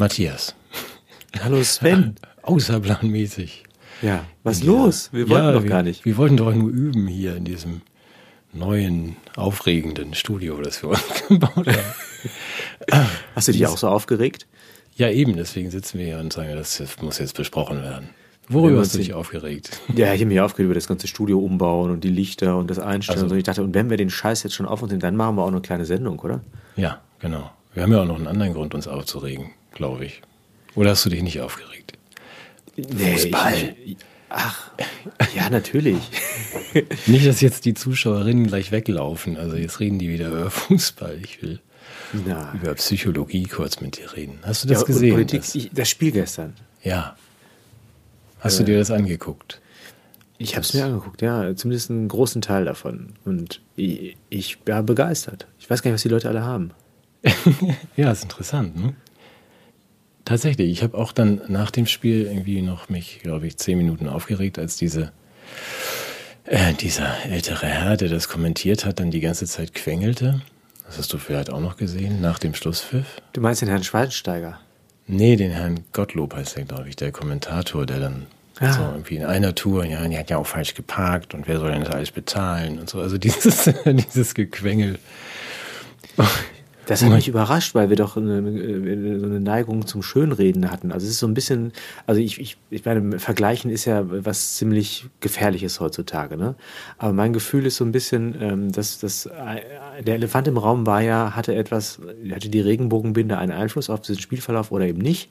Matthias. Hallo Sven. Außerplanmäßig. Ja, was ja. los? Wir wollten ja, doch gar nicht. Wir, wir wollten doch nur üben hier in diesem neuen, aufregenden Studio, das wir uns gebaut haben. Hast du dich auch so aufgeregt? Ja, eben, deswegen sitzen wir hier und sagen, das muss jetzt besprochen werden. Worüber hast du dich aufgeregt? Ja, ich habe mich aufgeregt über das ganze Studio umbauen und die Lichter und das Einstellen. Also, und ich dachte, und wenn wir den Scheiß jetzt schon auf uns nehmen, dann machen wir auch eine kleine Sendung, oder? Ja, genau. Wir haben ja auch noch einen anderen Grund, uns aufzuregen, glaube ich. Oder hast du dich nicht aufgeregt? Nee, Fußball. Ich, ach, ja, natürlich. nicht, dass jetzt die Zuschauerinnen gleich weglaufen. Also jetzt reden die wieder über Fußball. Ich will Na. über Psychologie kurz mit dir reden. Hast du das ja, gesehen? Politik, das? Ich, das Spiel gestern. Ja. Hast äh, du dir das angeguckt? Ich habe es mir angeguckt, ja, zumindest einen großen Teil davon. Und ich, ich war begeistert. Ich weiß gar nicht, was die Leute alle haben. ja, ist interessant, ne? Tatsächlich, ich habe auch dann nach dem Spiel irgendwie noch mich, glaube ich, zehn Minuten aufgeregt, als diese äh, dieser ältere Herr, der das kommentiert hat, dann die ganze Zeit quengelte. Das hast du vielleicht auch noch gesehen, nach dem Schlusspfiff. Du meinst den Herrn Schweinsteiger? Nee, den Herrn Gottlob heißt der, glaube ich, der Kommentator, der dann ah. so irgendwie in einer Tour, ja, die hat ja auch falsch geparkt und wer soll denn das alles bezahlen und so. Also dieses, dieses Gequengel. Das hat mich überrascht, weil wir doch eine, eine Neigung zum Schönreden hatten. Also es ist so ein bisschen, also ich, ich, ich meine, Vergleichen ist ja was ziemlich Gefährliches heutzutage, ne? Aber mein Gefühl ist so ein bisschen, ähm, dass, dass äh, der Elefant im Raum war ja, hatte etwas, hatte die Regenbogenbinde einen Einfluss auf diesen Spielverlauf oder eben nicht.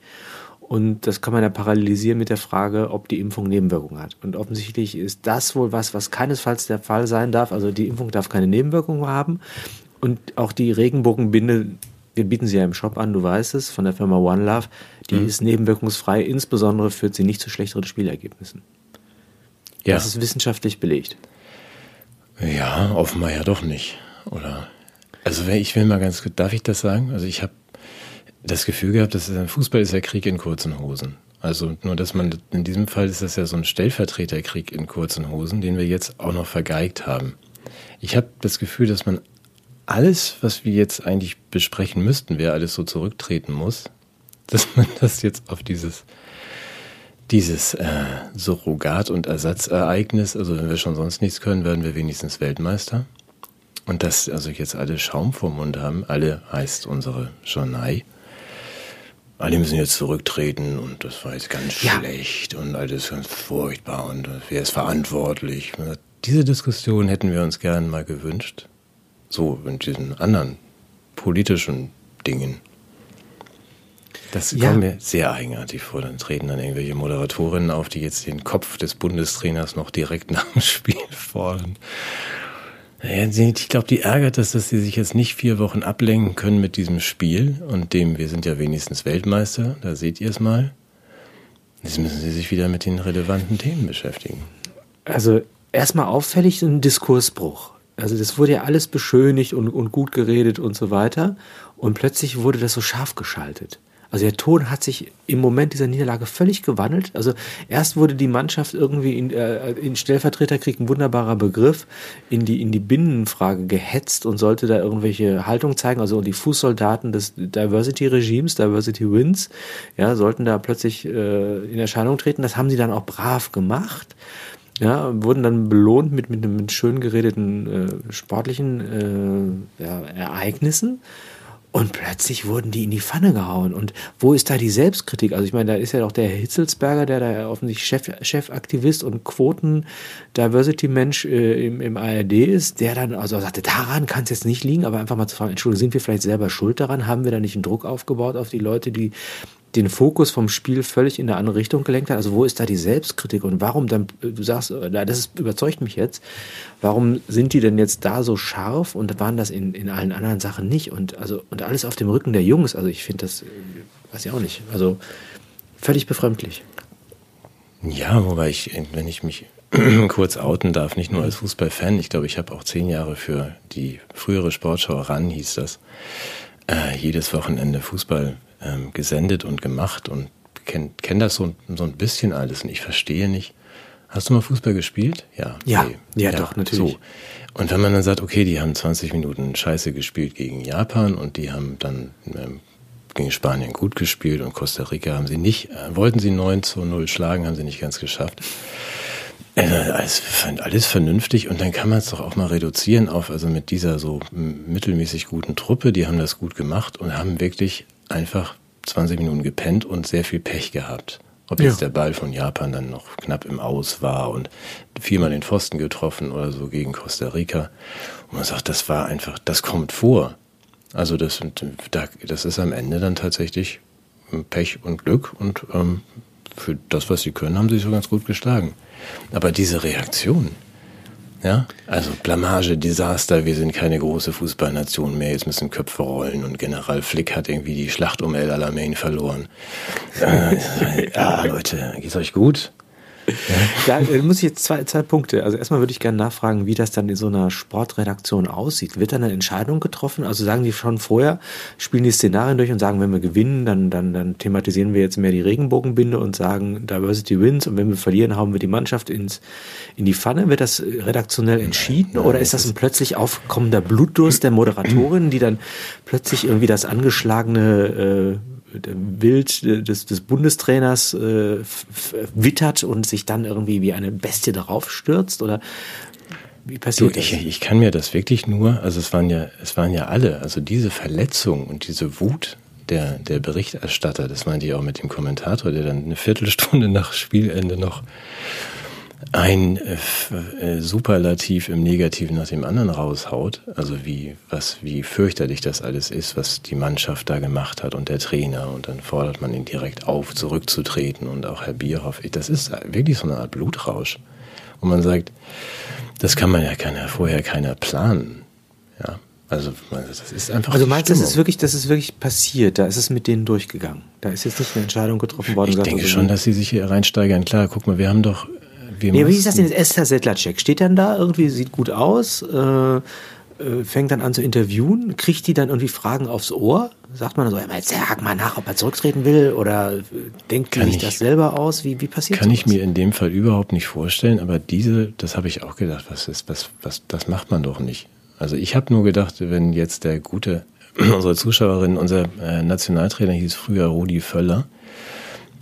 Und das kann man ja parallelisieren mit der Frage, ob die Impfung Nebenwirkungen hat. Und offensichtlich ist das wohl was, was keinesfalls der Fall sein darf. Also die Impfung darf keine Nebenwirkungen haben. Und auch die Regenbogenbinde, wir bieten sie ja im Shop an, du weißt es, von der Firma One Love, die mhm. ist nebenwirkungsfrei, insbesondere führt sie nicht zu schlechteren Spielergebnissen. Ja. Das ist wissenschaftlich belegt. Ja, offenbar ja doch nicht. Oder also ich will mal ganz kurz, darf ich das sagen? Also ich habe das Gefühl gehabt, dass Fußball ist ja Krieg in kurzen Hosen. Also nur, dass man in diesem Fall ist das ja so ein Stellvertreterkrieg in kurzen Hosen, den wir jetzt auch noch vergeigt haben. Ich habe das Gefühl, dass man alles, was wir jetzt eigentlich besprechen müssten, wer alles so zurücktreten muss, dass man das jetzt auf dieses dieses äh, Surrogat- und Ersatzereignis, also wenn wir schon sonst nichts können, werden wir wenigstens Weltmeister. Und dass also jetzt alle Schaum vorm Mund haben, alle heißt unsere Journal. Alle müssen jetzt zurücktreten und das war jetzt ganz ja. schlecht und alles ganz furchtbar und wer ist verantwortlich. Diese Diskussion hätten wir uns gern mal gewünscht. So in diesen anderen politischen Dingen. Das ja. kommt mir sehr eigenartig vor. Dann treten dann irgendwelche Moderatorinnen auf, die jetzt den Kopf des Bundestrainers noch direkt nach dem Spiel fordern. Ich glaube, die ärgert das, dass sie sich jetzt nicht vier Wochen ablenken können mit diesem Spiel und dem, wir sind ja wenigstens Weltmeister, da seht ihr es mal. Jetzt müssen sie sich wieder mit den relevanten Themen beschäftigen. Also erstmal auffällig ein Diskursbruch. Also das wurde ja alles beschönigt und, und gut geredet und so weiter. Und plötzlich wurde das so scharf geschaltet. Also der Ton hat sich im Moment dieser Niederlage völlig gewandelt. Also erst wurde die Mannschaft irgendwie in, äh, in Stellvertreterkrieg ein wunderbarer Begriff in die in die Binnenfrage gehetzt und sollte da irgendwelche Haltung zeigen. Also die Fußsoldaten des Diversity Regimes, Diversity Wins, ja, sollten da plötzlich äh, in Erscheinung treten. Das haben sie dann auch brav gemacht ja, wurden dann belohnt mit, mit, mit schön geredeten äh, sportlichen äh, ja, Ereignissen. Und plötzlich wurden die in die Pfanne gehauen. Und wo ist da die Selbstkritik? Also ich meine, da ist ja doch der Hitzelsberger, der da offensichtlich Chef, Chefaktivist und Quoten-Diversity-Mensch äh, im, im ARD ist, der dann also sagte, daran kann es jetzt nicht liegen, aber einfach mal zu fragen, Entschuldigung, sind wir vielleicht selber schuld daran? Haben wir da nicht einen Druck aufgebaut auf die Leute, die den Fokus vom Spiel völlig in eine andere Richtung gelenkt hat. Also wo ist da die Selbstkritik und warum dann, du sagst, äh, das ist, überzeugt mich jetzt, warum sind die denn jetzt da so scharf und waren das in, in allen anderen Sachen nicht und also und alles auf dem Rücken der Jungs. Also ich finde das, äh, weiß ich auch nicht, also völlig befremdlich. Ja, wobei ich, wenn ich mich kurz outen darf, nicht nur als Fußballfan, ich glaube, ich habe auch zehn Jahre für die frühere Sportschau ran, hieß das, äh, jedes Wochenende Fußball ähm, gesendet und gemacht und kenne kenn das so, so ein bisschen alles und ich verstehe nicht. Hast du mal Fußball gespielt? Ja. Ja, okay. ja, ja, doch, natürlich. So. Und wenn man dann sagt, okay, die haben 20 Minuten Scheiße gespielt gegen Japan und die haben dann ähm, gegen Spanien gut gespielt und Costa Rica haben sie nicht, äh, wollten sie 9 zu 0 schlagen, haben sie nicht ganz geschafft. Äh, alles, alles vernünftig und dann kann man es doch auch mal reduzieren auf, also mit dieser so mittelmäßig guten Truppe, die haben das gut gemacht und haben wirklich einfach 20 Minuten gepennt und sehr viel Pech gehabt. Ob ja. jetzt der Ball von Japan dann noch knapp im Aus war und viermal den Pfosten getroffen oder so gegen Costa Rica. Und man sagt, das war einfach, das kommt vor. Also das, das ist am Ende dann tatsächlich Pech und Glück und ähm, für das, was sie können, haben sie sich so ganz gut geschlagen. Aber diese Reaktion, ja, also Blamage, Desaster, wir sind keine große Fußballnation mehr, jetzt müssen Köpfe rollen und General Flick hat irgendwie die Schlacht um El Alamein verloren. Äh, ja, Leute, geht's euch gut? Da äh, muss ich jetzt zwei, zwei Punkte. Also erstmal würde ich gerne nachfragen, wie das dann in so einer Sportredaktion aussieht. Wird da eine Entscheidung getroffen? Also sagen die schon vorher, spielen die Szenarien durch und sagen, wenn wir gewinnen, dann, dann, dann thematisieren wir jetzt mehr die Regenbogenbinde und sagen Diversity wins und wenn wir verlieren, hauen wir die Mannschaft ins, in die Pfanne. Wird das redaktionell entschieden oder ist das ein plötzlich aufkommender Blutdurst der Moderatorin, die dann plötzlich irgendwie das angeschlagene äh, Bild des, des Bundestrainers äh, wittert und sich dann irgendwie wie eine Bestie darauf stürzt? Oder wie passiert du, ich, das? Ich kann mir das wirklich nur, also es waren ja, es waren ja alle, also diese Verletzung und diese Wut der, der Berichterstatter, das meinte ich auch mit dem Kommentator, der dann eine Viertelstunde nach Spielende noch ein äh, äh, Superlativ im Negativen nach dem anderen raushaut, also wie, was, wie fürchterlich das alles ist, was die Mannschaft da gemacht hat und der Trainer und dann fordert man ihn direkt auf, zurückzutreten und auch Herr Bierhoff, das ist wirklich so eine Art Blutrausch. Und man sagt, das kann man ja keiner, vorher keiner planen. Ja, also das ist einfach. Also meinst du, das ist wirklich, das ist wirklich passiert? Da ist es mit denen durchgegangen. Da ist jetzt nicht eine Entscheidung getroffen worden. Ich denke schon, dass sie sich hier reinsteigern. Klar, guck mal, wir haben doch wir nee, wie ist das denn? Esther Sedlacek steht dann da irgendwie, sieht gut aus, äh, äh, fängt dann an zu interviewen, kriegt die dann irgendwie Fragen aufs Ohr? Sagt man so, jetzt sag mal nach, ob er zurücktreten will oder äh, denkt kann sich ich, das selber aus? Wie, wie passiert das? Kann sowas? ich mir in dem Fall überhaupt nicht vorstellen, aber diese, das habe ich auch gedacht, was ist, was, was, das macht man doch nicht. Also ich habe nur gedacht, wenn jetzt der gute, unsere Zuschauerin, unser äh, Nationaltrainer hieß früher Rudi Völler,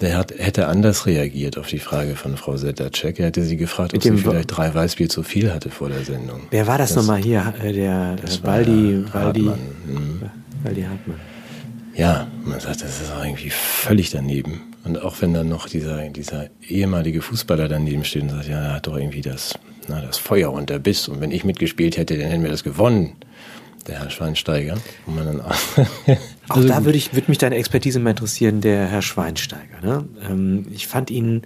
der hat, hätte anders reagiert auf die Frage von Frau Sedlacek. Er hätte sie gefragt, ob sie vielleicht drei Weißbier zu viel hatte vor der Sendung. Wer war das, das nochmal hier? Äh, der das Waldi, Waldi, Hartmann. Mhm. Waldi Hartmann. Ja, man sagt, das ist auch irgendwie völlig daneben. Und auch wenn dann noch dieser, dieser ehemalige Fußballer daneben steht und sagt, ja, er hat doch irgendwie das, na, das Feuer und der Biss. Und wenn ich mitgespielt hätte, dann hätten wir das gewonnen der Herr Schweinsteiger. Auch also da würde ich, würde mich deine Expertise mal interessieren, der Herr Schweinsteiger. Ne? Ähm, ich fand ihn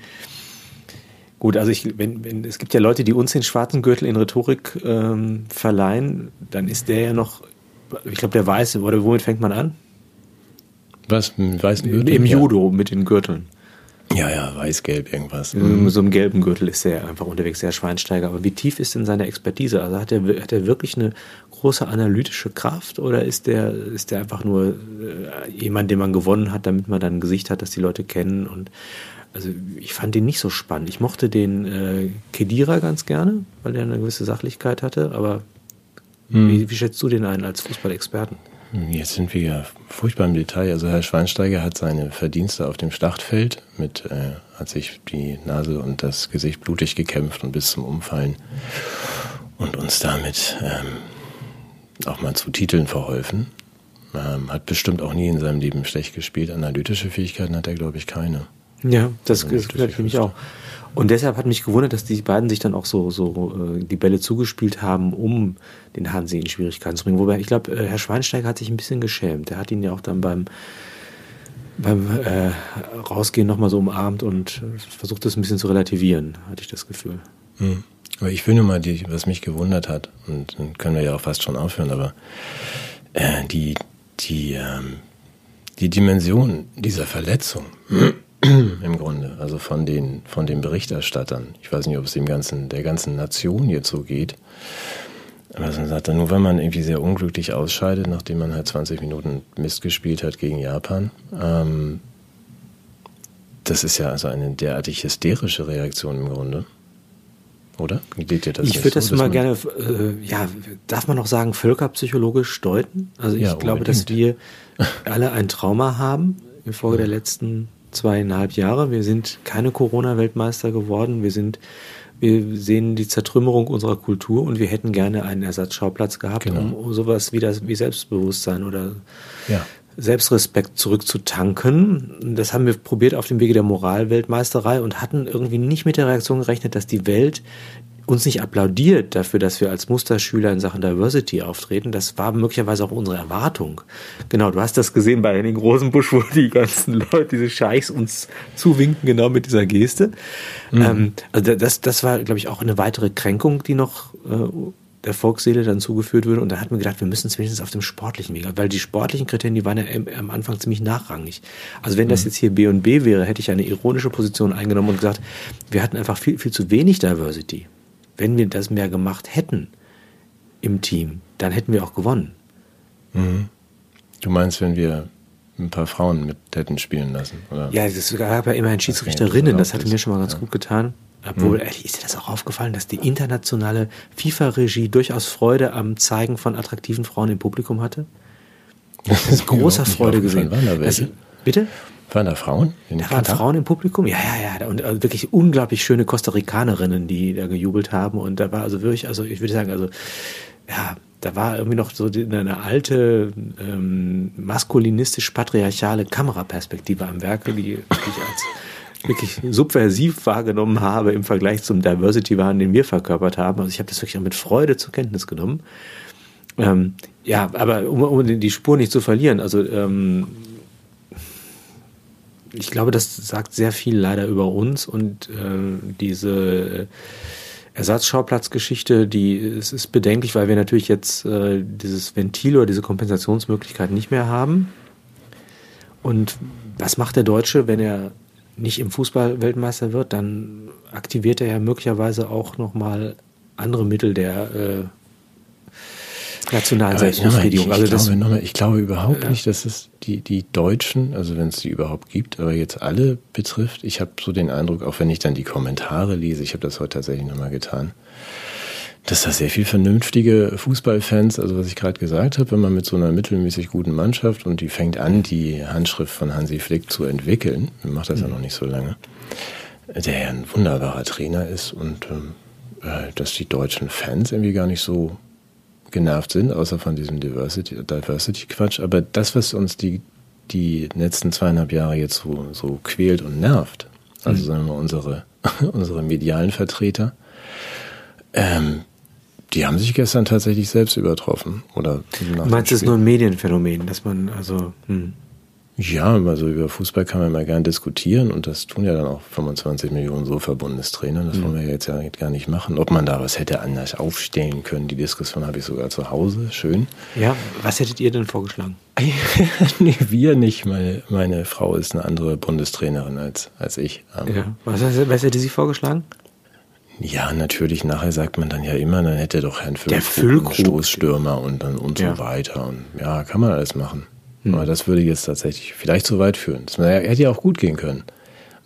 gut, also ich, wenn, wenn, es gibt ja Leute, die uns den schwarzen Gürtel in Rhetorik ähm, verleihen, dann ist der ja noch, ich glaube, der weiße, oder womit fängt man an? Was, mit weißen Gürtel? Im Judo mit den Gürteln. Ja, ja, weiß-gelb irgendwas. Mhm. So einem gelben Gürtel ist er einfach unterwegs, der Schweinsteiger. Aber wie tief ist denn seine Expertise? Also hat er, hat er wirklich eine große analytische Kraft oder ist der, ist der einfach nur äh, jemand, den man gewonnen hat, damit man dann ein Gesicht hat, das die Leute kennen? Und also ich fand ihn nicht so spannend. Ich mochte den äh, Kedira ganz gerne, weil er eine gewisse Sachlichkeit hatte, aber mhm. wie, wie schätzt du den ein als Fußballexperten? Jetzt sind wir ja furchtbar im Detail. Also Herr Schweinsteiger hat seine Verdienste auf dem Schlachtfeld mit, äh, hat sich die Nase und das Gesicht blutig gekämpft und bis zum Umfallen und uns damit ähm, auch mal zu Titeln verholfen. Ähm, hat bestimmt auch nie in seinem Leben schlecht gespielt. Analytische Fähigkeiten hat er, glaube ich, keine. Ja, das also gehört für mich auch. Und deshalb hat mich gewundert, dass die beiden sich dann auch so, so äh, die Bälle zugespielt haben, um den Hansi in Schwierigkeiten zu bringen. Wobei, ich glaube, äh, Herr Schweinsteiger hat sich ein bisschen geschämt. Der hat ihn ja auch dann beim, beim äh, Rausgehen nochmal so umarmt und versucht das ein bisschen zu relativieren, hatte ich das Gefühl. Hm. Aber ich will nur mal, die, was mich gewundert hat, und dann können wir ja auch fast schon aufhören, aber äh, die, die, ähm, die Dimension dieser Verletzung im Grunde, also von den, von den Berichterstattern. Ich weiß nicht, ob es dem ganzen, der ganzen Nation jetzt so geht. Aber man sagt dann nur, wenn man irgendwie sehr unglücklich ausscheidet, nachdem man halt 20 Minuten Mist gespielt hat gegen Japan, ähm, das ist ja also eine derartig hysterische Reaktion im Grunde. oder? Geht dir das ich würde das so, mal gerne, äh, ja, darf man noch sagen, völkerpsychologisch deuten? Also ich ja, glaube, dass wir alle ein Trauma haben infolge der letzten zweieinhalb Jahre. Wir sind keine Corona-Weltmeister geworden. Wir sind, wir sehen die Zertrümmerung unserer Kultur und wir hätten gerne einen Ersatzschauplatz gehabt, genau. um sowas wie das, wie Selbstbewusstsein oder ja. Selbstrespekt zurückzutanken. Das haben wir probiert auf dem Wege der Moralweltmeisterei und hatten irgendwie nicht mit der Reaktion gerechnet, dass die Welt uns nicht applaudiert dafür, dass wir als Musterschüler in Sachen Diversity auftreten. Das war möglicherweise auch unsere Erwartung. Genau, du hast das gesehen bei Henning Rosenbusch, wo die ganzen Leute, diese Scheichs uns zuwinken, genau mit dieser Geste. Mhm. Ähm, also das, das war, glaube ich, auch eine weitere Kränkung, die noch äh, der Volksseele dann zugeführt würde. Und da hat man gedacht, wir müssen es wenigstens auf dem sportlichen Weg, weil die sportlichen Kriterien, die waren ja am Anfang ziemlich nachrangig. Also wenn das mhm. jetzt hier B und B wäre, hätte ich eine ironische Position eingenommen und gesagt, wir hatten einfach viel, viel zu wenig Diversity. Wenn wir das mehr gemacht hätten im Team, dann hätten wir auch gewonnen. Mhm. Du meinst, wenn wir ein paar Frauen mit hätten spielen lassen, oder? Ja, es gab ja immerhin Schiedsrichterinnen, das hatte mir schon mal ganz ja. gut getan. Obwohl, mhm. ist dir das auch aufgefallen, dass die internationale FIFA-Regie durchaus Freude am Zeigen von attraktiven Frauen im Publikum hatte? Das ist großer Freude gesehen. Waren da welche? Also, bitte? Waren da Frauen? Da waren Frauen im Publikum? Ja, ja, ja. Und also wirklich unglaublich schöne Costa Ricanerinnen, die da gejubelt haben. Und da war also wirklich, also ich würde sagen, also, ja, da war irgendwie noch so eine alte ähm, maskulinistisch-patriarchale Kameraperspektive am Werke, die, die ich als wirklich subversiv wahrgenommen habe im Vergleich zum Diversity-Wahn, den wir verkörpert haben. Also ich habe das wirklich auch mit Freude zur Kenntnis genommen. Ähm, ja, aber um, um, die Spur nicht zu verlieren, also ähm, ich glaube, das sagt sehr viel leider über uns und äh, diese Ersatzschauplatzgeschichte, die es ist bedenklich, weil wir natürlich jetzt äh, dieses Ventil oder diese Kompensationsmöglichkeit nicht mehr haben. Und was macht der Deutsche, wenn er nicht im Fußball Weltmeister wird, dann aktiviert er ja möglicherweise auch nochmal andere Mittel der äh, nationalen Selbstbefriedigung. Ich, ich, also glaube, nochmal, ich glaube überhaupt ja. nicht, dass es die, die Deutschen, also wenn es die überhaupt gibt, aber jetzt alle betrifft. Ich habe so den Eindruck, auch wenn ich dann die Kommentare lese, ich habe das heute tatsächlich nochmal getan, dass da sehr viel vernünftige Fußballfans, also was ich gerade gesagt habe, wenn man mit so einer mittelmäßig guten Mannschaft und die fängt an, die Handschrift von Hansi Flick zu entwickeln, macht das mhm. ja noch nicht so lange, der ja ein wunderbarer Trainer ist und ähm, äh, dass die deutschen Fans irgendwie gar nicht so genervt sind, außer von diesem Diversity-Quatsch. Diversity Aber das, was uns die, die letzten zweieinhalb Jahre jetzt so, so quält und nervt, also mhm. sagen wir unsere, unsere medialen Vertreter, ähm, die haben sich gestern tatsächlich selbst übertroffen. Oder du meinst, es ist nur ein Medienphänomen, dass man also. Hm. Ja, also über Fußball kann man mal gern diskutieren und das tun ja dann auch 25 Millionen Sofa-Bundestrainer. Das mhm. wollen wir jetzt ja gar nicht machen. Ob man da was hätte anders aufstellen können, die Diskussion habe ich sogar zu Hause. Schön. Ja, was hättet ihr denn vorgeschlagen? nee, wir nicht. Meine, meine Frau ist eine andere Bundestrainerin als, als ich. Ja. Was, was hätte sie vorgeschlagen? Ja, natürlich, nachher sagt man dann ja immer, dann hätte doch Herrn Füllkrug einen Stoßstürmer und dann und ja. so weiter. Und ja, kann man alles machen. Hm. Aber das würde jetzt tatsächlich vielleicht zu weit führen. Das hätte ja auch gut gehen können.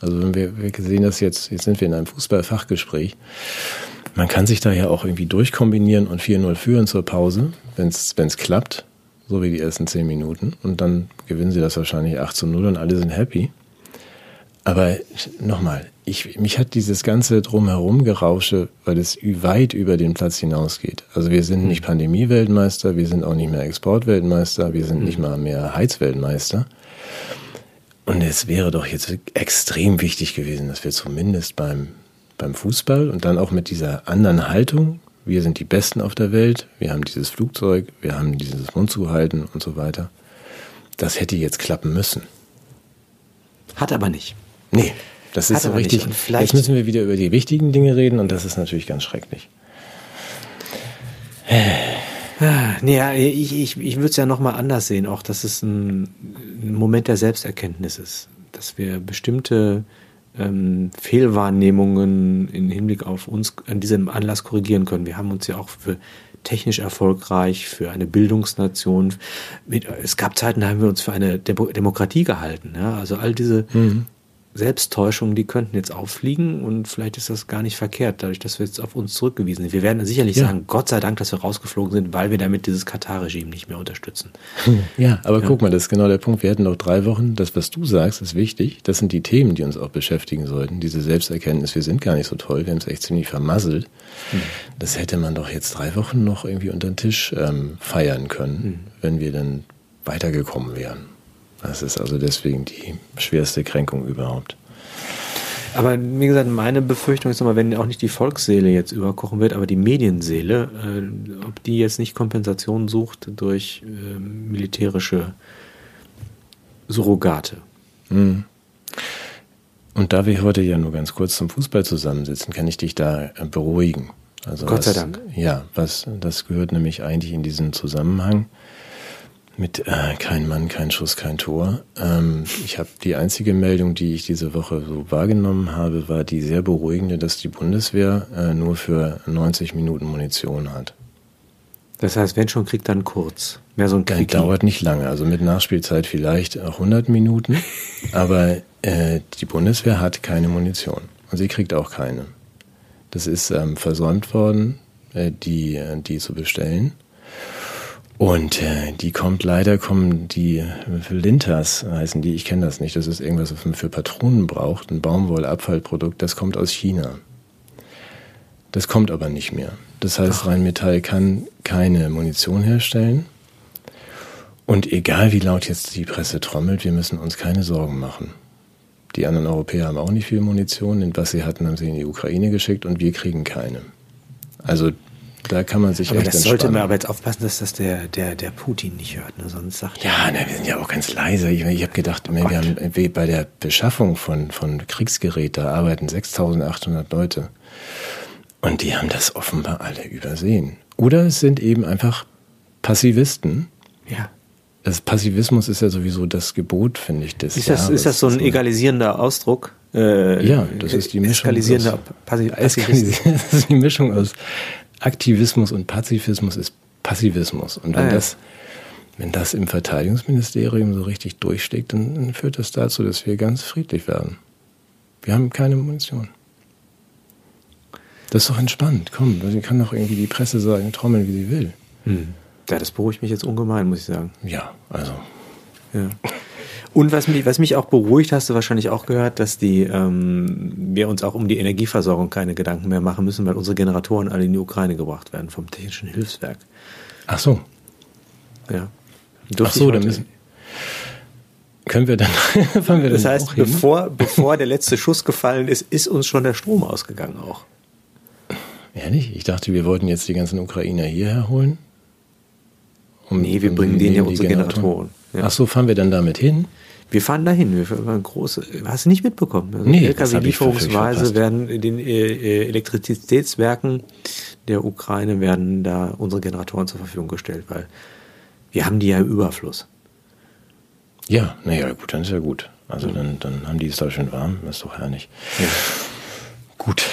Also wenn wir, wir sehen das jetzt, jetzt sind wir in einem Fußballfachgespräch. Man kann sich da ja auch irgendwie durchkombinieren und 4-0 führen zur Pause, wenn es klappt, so wie die ersten 10 Minuten. Und dann gewinnen sie das wahrscheinlich 8 0 und alle sind happy. Aber nochmal, ich, mich hat dieses ganze drumherum Gerausche, weil es weit über den Platz hinausgeht. Also wir sind nicht Pandemie-Weltmeister, wir sind auch nicht mehr Exportweltmeister, wir sind nicht mal mehr Heizweltmeister. Und es wäre doch jetzt extrem wichtig gewesen, dass wir zumindest beim, beim Fußball und dann auch mit dieser anderen Haltung, wir sind die Besten auf der Welt, wir haben dieses Flugzeug, wir haben dieses Mund zu halten und so weiter. Das hätte jetzt klappen müssen. Hat aber nicht. Nee, das ist so richtig. Jetzt müssen wir wieder über die wichtigen Dinge reden und das ist natürlich ganz schrecklich. Ah, nee, ich, ich, ich würde es ja nochmal anders sehen, auch dass es ein, ein, Moment der Selbsterkenntnis ist, dass wir bestimmte ähm, Fehlwahrnehmungen im Hinblick auf uns an diesem Anlass korrigieren können. Wir haben uns ja auch für technisch erfolgreich, für eine Bildungsnation. Mit, es gab Zeiten, da haben wir uns für eine Demo Demokratie gehalten. Ja? Also all diese mhm Selbsttäuschungen, die könnten jetzt auffliegen und vielleicht ist das gar nicht verkehrt, dadurch, dass wir jetzt auf uns zurückgewiesen sind. Wir werden sicherlich ja. sagen, Gott sei Dank, dass wir rausgeflogen sind, weil wir damit dieses Katar-Regime nicht mehr unterstützen. Ja, aber ja. guck mal, das ist genau der Punkt. Wir hätten noch drei Wochen. Das, was du sagst, ist wichtig. Das sind die Themen, die uns auch beschäftigen sollten. Diese Selbsterkenntnis, wir sind gar nicht so toll, wir haben es echt ziemlich vermasselt. Mhm. Das hätte man doch jetzt drei Wochen noch irgendwie unter den Tisch ähm, feiern können, mhm. wenn wir dann weitergekommen wären. Das ist also deswegen die schwerste Kränkung überhaupt. Aber wie gesagt, meine Befürchtung ist nochmal, wenn auch nicht die Volksseele jetzt überkochen wird, aber die Medienseele, äh, ob die jetzt nicht Kompensation sucht durch äh, militärische Surrogate. Mhm. Und da wir heute ja nur ganz kurz zum Fußball zusammensitzen, kann ich dich da äh, beruhigen. Also Gott sei Dank. Ja, was das gehört nämlich eigentlich in diesen Zusammenhang mit äh, kein Mann, kein Schuss, kein Tor. Ähm, ich habe die einzige Meldung, die ich diese Woche so wahrgenommen habe, war die sehr beruhigende, dass die Bundeswehr äh, nur für 90 Minuten Munition hat. Das heißt, wenn schon kriegt dann kurz. Mehr so ein Krieg. Das dauert nicht lange, also mit Nachspielzeit vielleicht auch 100 Minuten. aber äh, die Bundeswehr hat keine Munition und sie kriegt auch keine. Das ist ähm, versäumt worden, äh, die, äh, die zu bestellen. Und äh, die kommt leider, kommen die Linters heißen die, ich kenne das nicht, das ist irgendwas, was man für Patronen braucht, ein Baumwollabfallprodukt, das kommt aus China. Das kommt aber nicht mehr. Das heißt. Rheinmetall kann keine Munition herstellen. Und egal wie laut jetzt die Presse trommelt, wir müssen uns keine Sorgen machen. Die anderen Europäer haben auch nicht viel Munition, denn was sie hatten, haben sie in die Ukraine geschickt und wir kriegen keine. Also da kann man sich aber echt das sollte man aber jetzt aufpassen, dass das der, der, der Putin nicht hört. Ne? Sonst sagt ja, ne, wir sind ja auch ganz leise. Ich, ich habe gedacht, oh wir haben bei der Beschaffung von, von Kriegsgerät, da arbeiten 6800 Leute. Und die haben das offenbar alle übersehen. Oder es sind eben einfach Passivisten. Ja. Das Passivismus ist ja sowieso das Gebot, finde ich. Des ist, das, ist das so ein egalisierender Ausdruck? Äh, ja, das ist die Mischung. Eskalisierender Passivismus. Das ist die Mischung aus Aktivismus und Pazifismus ist Passivismus. Und wenn ah, ja. das wenn das im Verteidigungsministerium so richtig durchschlägt, dann, dann, führt das dazu, dass wir ganz friedlich werden. Wir haben keine Munition. Das ist doch entspannt. Komm, sie kann doch irgendwie die Presse sagen, trommeln, wie sie will. Hm. Ja, das beruhigt mich jetzt ungemein, muss ich sagen. Ja, also. Ja. Und was mich, was mich auch beruhigt, hast du wahrscheinlich auch gehört, dass die, ähm, wir uns auch um die Energieversorgung keine Gedanken mehr machen müssen, weil unsere Generatoren alle in die Ukraine gebracht werden vom Technischen Hilfswerk. Ach so. Ja. Ach so, dann müssen, können wir dann, fangen wir Das heißt, bevor, bevor der letzte Schuss gefallen ist, ist uns schon der Strom ausgegangen auch. Ehrlich? Ich dachte, wir wollten jetzt die ganzen Ukrainer hierher holen. Um, nee, wir bringen denen ja unsere Generatoren. Generatoren. Ja. Ach so, fahren wir dann damit hin? Wir fahren dahin. Wir fahren große. Hast du nicht mitbekommen? Also nee, LKW-Lieferungsweise werden in den äh, äh, Elektrizitätswerken der Ukraine werden da unsere Generatoren zur Verfügung gestellt, weil wir haben die ja im Überfluss. Ja, naja, gut, dann ist ja gut. Also dann, dann haben die es da schön warm, das ist doch herrlich. Ja. Gut.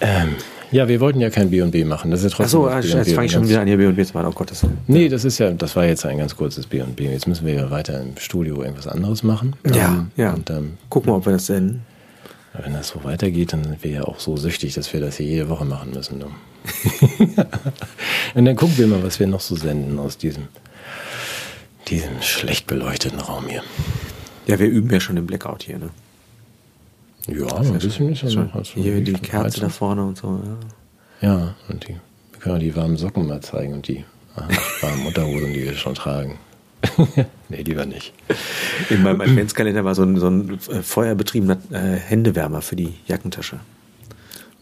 Ähm, ja, wir wollten ja kein B&B machen. Das ist ja trotzdem. Achso, jetzt fange ich schon wieder an, hier B&B zu machen. Oh Gott, das. Nee, das ist ja, das war jetzt ein ganz kurzes B&B. Jetzt müssen wir ja weiter im Studio irgendwas anderes machen. Ja, ähm, ja. Und, ähm, Gucken wir, ob wir das senden. Wenn das so weitergeht, dann sind wir ja auch so süchtig, dass wir das hier jede Woche machen müssen. Und dann gucken wir mal, was wir noch so senden aus diesem, diesem schlecht beleuchteten Raum hier. Ja, wir üben ja schon den Blackout hier, ne? Ja, ein bisschen ist ja schon. Halt hier die Kerze da vorne und so. Ja, ja und die, wir können auch die warmen Socken mal zeigen und die warmen Unterhosen, die wir schon tragen. nee, lieber nicht. In meinem Adventskalender war so ein, so ein äh, feuerbetriebener äh, Händewärmer für die Jackentasche.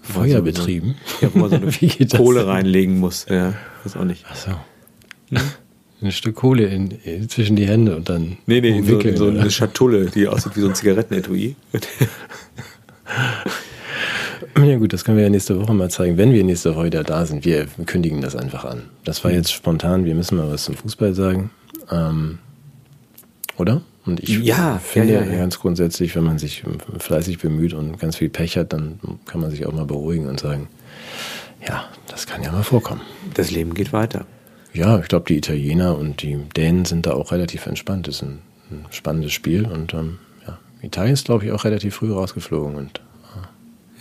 Feuerbetrieben? So, ja, wo man so eine Kohle reinlegen muss. Ja, weiß auch nicht. Ach so. Hm? Ein Stück Kohle in, in, zwischen die Hände und dann. Nee, nee, so, so eine Schatulle, die aussieht wie so ein Zigarettenetui. Ja gut, das können wir ja nächste Woche mal zeigen, wenn wir nächste Woche wieder da sind. Wir kündigen das einfach an. Das war jetzt spontan, wir müssen mal was zum Fußball sagen. Ähm, oder? Und ich ja, finde ja, ja, ja. ganz grundsätzlich, wenn man sich fleißig bemüht und ganz viel Pech hat, dann kann man sich auch mal beruhigen und sagen, ja, das kann ja mal vorkommen. Das Leben geht weiter. Ja, ich glaube, die Italiener und die Dänen sind da auch relativ entspannt. Das ist ein, ein spannendes Spiel und ähm, ja, Italien ist, glaube ich, auch relativ früh rausgeflogen und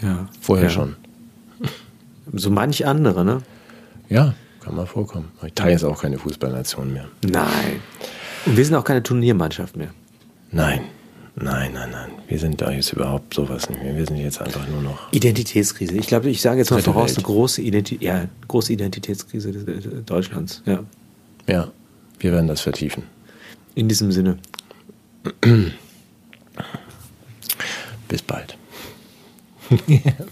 Ja. vorher ja. schon. So manch andere, ne? Ja, kann mal vorkommen. Italien ist auch keine Fußballnation mehr. Nein. Und wir sind auch keine Turniermannschaft mehr. Nein, nein, nein, nein. Wir sind da jetzt überhaupt sowas nicht mehr. Wir sind jetzt einfach nur noch. Identitätskrise. Ich glaube, ich sage jetzt mal voraus, Welt. eine große, Identi ja, große Identitätskrise äh, Deutschlands. Ja. Ja, wir werden das vertiefen. In diesem Sinne. Bis bald.